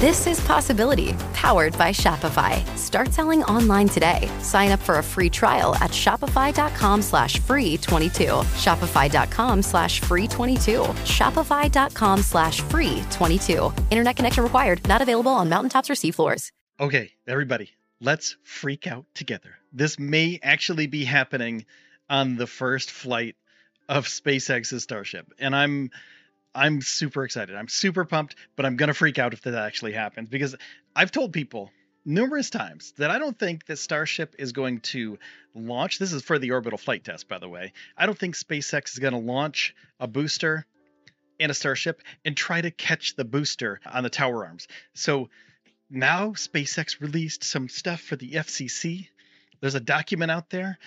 This is Possibility, powered by Shopify. Start selling online today. Sign up for a free trial at shopify.com slash free 22. Shopify.com slash free 22. Shopify.com slash free 22. Internet connection required. Not available on mountaintops or seafloors. Okay, everybody, let's freak out together. This may actually be happening on the first flight of SpaceX's Starship. And I'm I'm super excited. I'm super pumped, but I'm gonna freak out if that actually happens because I've told people numerous times that I don't think that Starship is going to launch. This is for the orbital flight test, by the way. I don't think SpaceX is going to launch a booster and a Starship and try to catch the booster on the tower arms. So now SpaceX released some stuff for the FCC. There's a document out there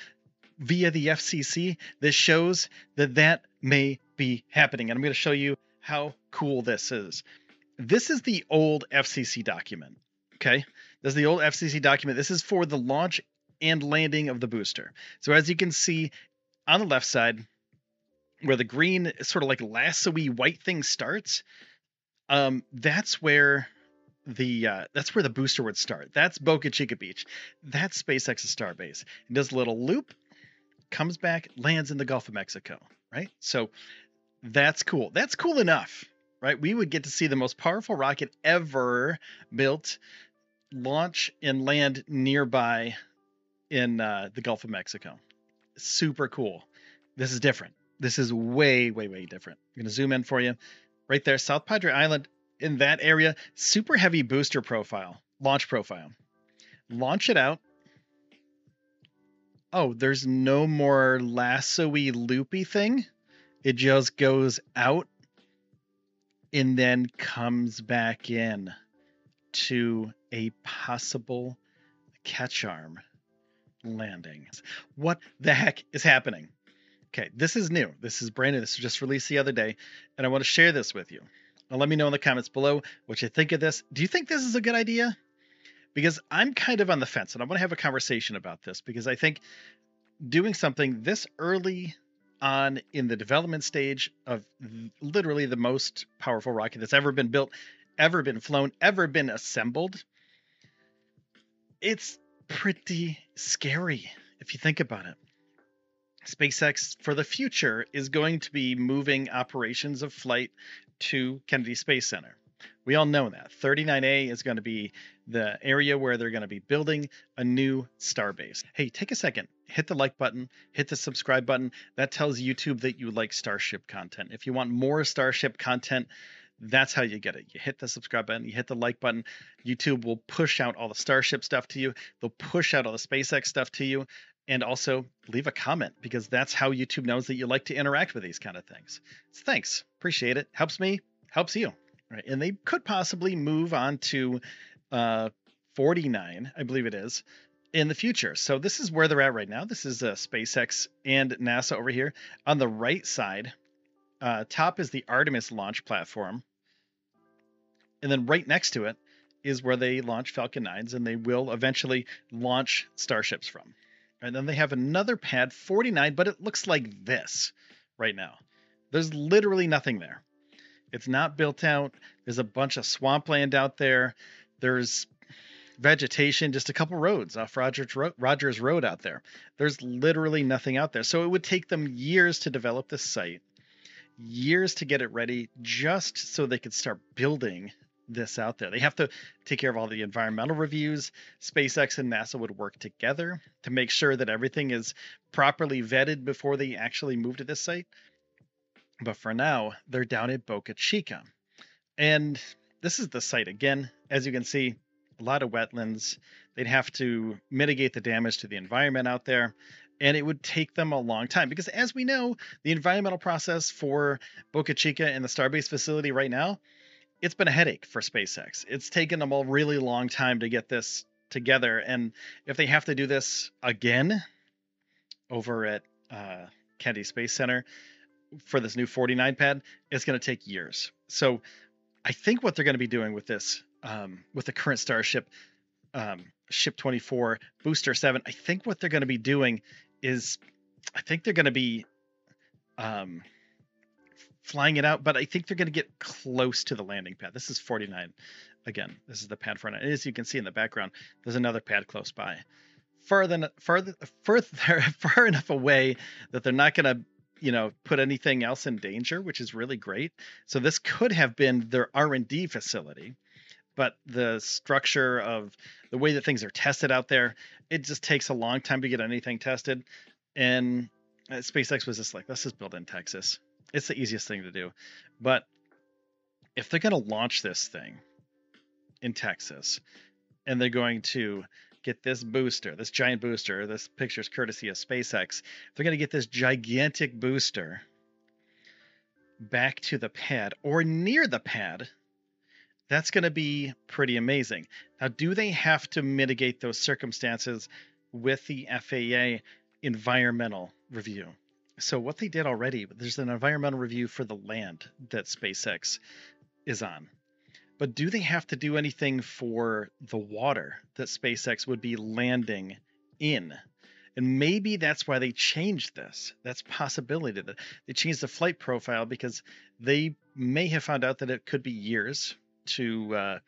via the FCC that shows that that may be happening. And I'm going to show you how cool this is. This is the old FCC document. Okay. This is the old FCC document. This is for the launch and landing of the booster. So as you can see on the left side, where the green sort of like lassoy white thing starts, um, that's where the uh, that's where the booster would start. That's Boca Chica Beach. That's SpaceX's starbase. It does a little loop, comes back, lands in the Gulf of Mexico. Right. So that's cool. That's cool enough, right? We would get to see the most powerful rocket ever built launch and land nearby in uh, the Gulf of Mexico. Super cool. This is different. This is way, way, way different. I'm going to zoom in for you. Right there, South Padre Island, in that area, super heavy booster profile, launch profile. Launch it out. Oh, there's no more lassoy loopy thing. It just goes out and then comes back in to a possible catch arm landing. What the heck is happening? Okay, this is new. This is brand new. This was just released the other day, and I want to share this with you. Now, let me know in the comments below what you think of this. Do you think this is a good idea? Because I'm kind of on the fence, and I want to have a conversation about this because I think doing something this early on in the development stage of literally the most powerful rocket that's ever been built, ever been flown, ever been assembled. It's pretty scary if you think about it. SpaceX for the future is going to be moving operations of flight to Kennedy Space Center. We all know that. 39A is going to be the area where they're going to be building a new starbase. Hey, take a second, hit the like button, hit the subscribe button. That tells YouTube that you like Starship content. If you want more Starship content, that's how you get it. You hit the subscribe button, you hit the like button. YouTube will push out all the Starship stuff to you. They'll push out all the SpaceX stuff to you. And also leave a comment because that's how YouTube knows that you like to interact with these kind of things. So thanks. Appreciate it. Helps me, helps you. Right. And they could possibly move on to uh, 49, I believe it is, in the future. So this is where they're at right now. This is uh, SpaceX and NASA over here. On the right side, uh, top is the Artemis launch platform. And then right next to it is where they launch Falcon 9s and they will eventually launch starships from. And then they have another pad, 49, but it looks like this right now. There's literally nothing there. It's not built out. There's a bunch of swampland out there. There's vegetation, just a couple roads off Rogers Road, Rogers Road out there. There's literally nothing out there. So it would take them years to develop this site, years to get it ready, just so they could start building this out there. They have to take care of all the environmental reviews. SpaceX and NASA would work together to make sure that everything is properly vetted before they actually move to this site. But for now, they're down at Boca Chica. And this is the site again. As you can see, a lot of wetlands. They'd have to mitigate the damage to the environment out there. And it would take them a long time because, as we know, the environmental process for Boca Chica and the Starbase facility right now it's been a headache for SpaceX. It's taken them a really long time to get this together, and if they have to do this again over at uh, Kennedy Space Center for this new 49 pad, it's going to take years. So I think what they're going to be doing with this, um, with the current Starship, um, Ship 24, Booster 7, I think what they're going to be doing is, I think they're going to be um, flying it out, but I think they're going to get close to the landing pad. This is 49. Again, this is the pad 49. As you can see in the background, there's another pad close by. Further, further, further, far enough away that they're not going to, you know, put anything else in danger, which is really great. So this could have been their R&D facility, but the structure of the way that things are tested out there, it just takes a long time to get anything tested. And uh, SpaceX was just like, let's just build in Texas it's the easiest thing to do. But if they're going to launch this thing in Texas and they're going to get this booster, this giant booster, this picture's courtesy of SpaceX, they're going to get this gigantic booster back to the pad or near the pad, that's going to be pretty amazing. Now, do they have to mitigate those circumstances with the FAA environmental review? so what they did already, there's an environmental review for the land that SpaceX is on. But do they have to do anything for the water that SpaceX would be landing in? And maybe that's why they changed this. That's possibility that they changed the flight profile because they may have found out that it could be years to uh,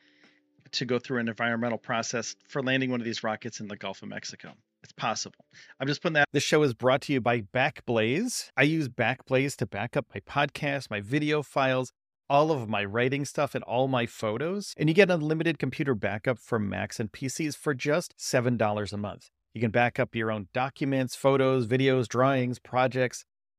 to go through an environmental process for landing one of these rockets in the Gulf of Mexico. It's possible. I'm just putting that. This show is brought to you by Backblaze. I use Backblaze to back up my podcast, my video files, all of my writing stuff, and all my photos. And you get unlimited computer backup for Macs and PCs for just $7 a month. You can back up your own documents, photos, videos, drawings, projects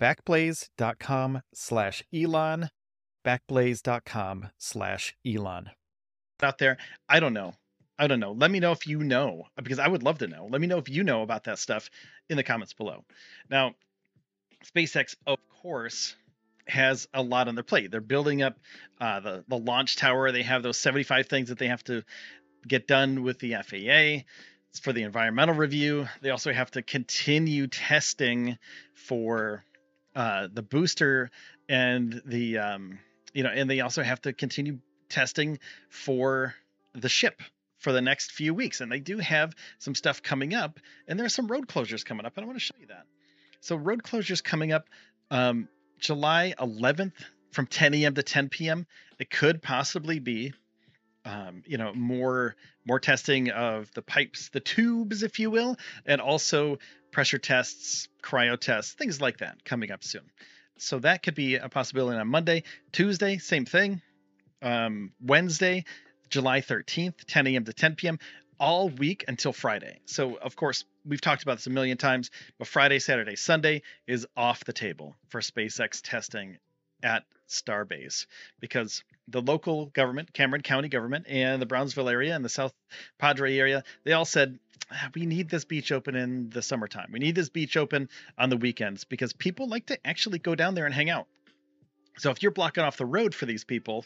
backblaze.com slash Elon, backblaze.com slash Elon. Out there, I don't know. I don't know. Let me know if you know, because I would love to know. Let me know if you know about that stuff in the comments below. Now, SpaceX, of course, has a lot on their plate. They're building up uh, the the launch tower. They have those 75 things that they have to get done with the FAA it's for the environmental review. They also have to continue testing for uh, the booster and the um, you know, and they also have to continue testing for the ship for the next few weeks. And they do have some stuff coming up, and there are some road closures coming up, and I want to show you that. So road closures coming up um, July 11th from 10 a.m. to 10 p.m. It could possibly be um, you know more more testing of the pipes the tubes if you will and also pressure tests cryo tests things like that coming up soon. So that could be a possibility on monday. Tuesday same thing. Um, wednesday july 13th 10 a.m to 10 p.m all week until friday. So of course we've talked about this a million times but friday saturday sunday is off the table for spacex testing at Starbase because the local government, Cameron County government, and the Brownsville area and the South Padre area, they all said, ah, we need this beach open in the summertime. We need this beach open on the weekends because people like to actually go down there and hang out. So if you're blocking off the road for these people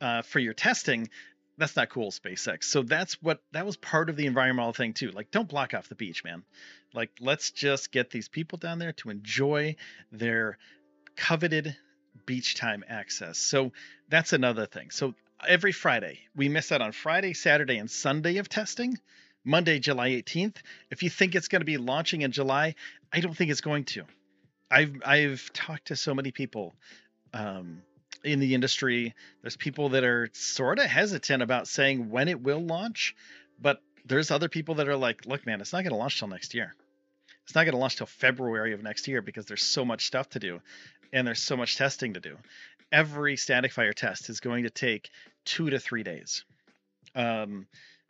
uh, for your testing, that's not cool, SpaceX. So that's what that was part of the environmental thing too. Like, don't block off the beach, man. Like, let's just get these people down there to enjoy their coveted beach time access. So that's another thing. So every Friday, we miss out on Friday, Saturday, and Sunday of testing. Monday, July 18th. If you think it's going to be launching in July, I don't think it's going to. I've I've talked to so many people um, in the industry. There's people that are sort of hesitant about saying when it will launch, but there's other people that are like, look, man, it's not going to launch till next year. It's not going to launch till February of next year because there's so much stuff to do and there's so much testing to do. Every static fire test is going to take two to three days. Um,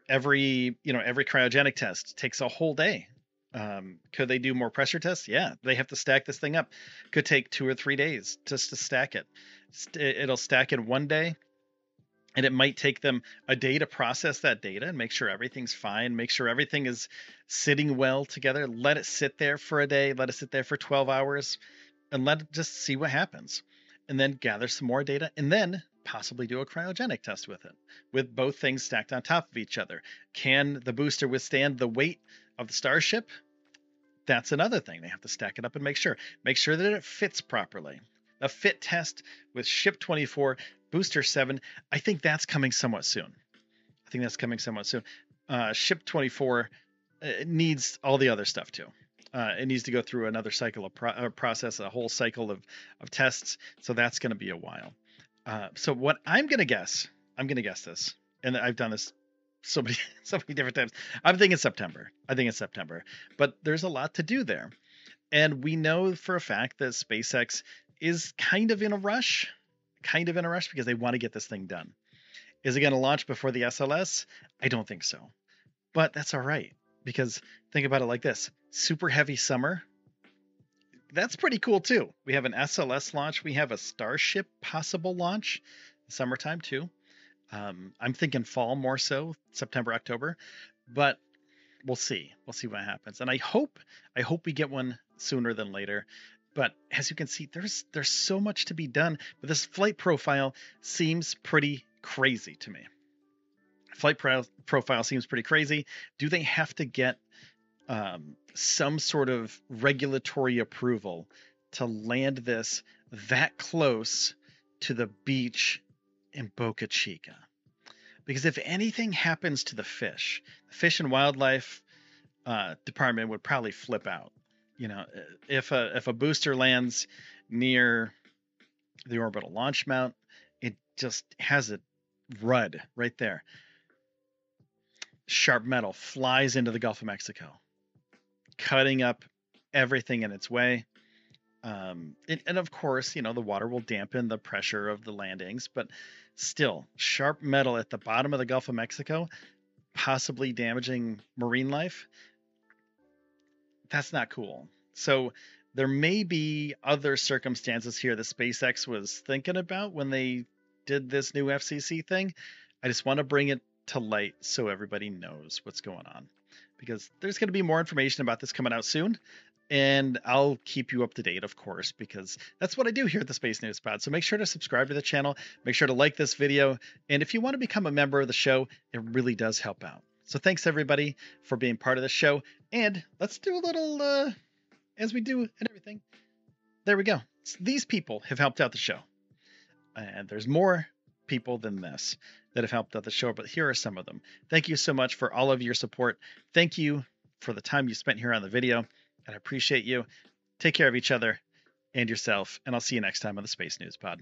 every you know every cryogenic test takes a whole day. Um, could they do more pressure tests? Yeah, they have to stack this thing up. Could take two or three days just to stack it. It'll stack in one day, and it might take them a day to process that data and make sure everything's fine, make sure everything is sitting well together. Let it sit there for a day, let it sit there for 12 hours, and let it just see what happens. And then gather some more data and then possibly do a cryogenic test with it, with both things stacked on top of each other. Can the booster withstand the weight of the Starship? That's another thing. They have to stack it up and make sure. Make sure that it fits properly. A fit test with Ship 24, Booster 7, I think that's coming somewhat soon. I think that's coming somewhat soon. Uh, Ship 24 uh, needs all the other stuff too uh, it needs to go through another cycle of pro- uh, process, a whole cycle of of tests. So that's going to be a while. Uh, so what I'm going to guess, I'm going to guess this, and I've done this so many so many different times. I'm thinking September. I think it's September, but there's a lot to do there, and we know for a fact that SpaceX is kind of in a rush, kind of in a rush because they want to get this thing done. Is it going to launch before the SLS? I don't think so, but that's all right because think about it like this super heavy summer. That's pretty cool too. We have an sls launch. We have a starship possible launch summertime too. Um, i'm thinking fall more so september october but we'll see. We'll see what happens. And i hope i hope we get one sooner than later. But as you can see there's there's so much to be done but this flight profile seems pretty crazy to me. Flight pro- profile seems pretty crazy. Do they have to get um, some sort of regulatory approval to land this that close to the beach in Boca Chica? Because if anything happens to the fish, the Fish and Wildlife uh, Department would probably flip out. You know, if a if a booster lands near the orbital launch mount, it just has a rud right there sharp metal flies into the Gulf of Mexico, cutting up everything in its way. Um, and, and, of course, you know, the water will dampen the pressure of the landings, but still, sharp metal at the bottom of the Gulf of Mexico, possibly damaging marine life. That's not cool. So, there may be other circumstances here that SpaceX was thinking about when they did this new FCC thing. I just want to bring it to light so everybody knows what's going on because there's going to be more information about this coming out soon and I'll keep you up to date, of course, because that's what I do here at the Space News Pod. So make sure to subscribe to the channel, make sure to like this video, and if you want to become a member of the show, it really does help out. So thanks everybody for being part of the show, and let's do a little, uh, as we do and everything. There we go. These people have helped out the show, and there's more people than this that have helped out the show, but here are some of them. Thank you so much for all of your support. Thank you for the time you spent here on the video, and I appreciate you. Take care of each other and yourself, and I'll see you next time on the Space News Pod.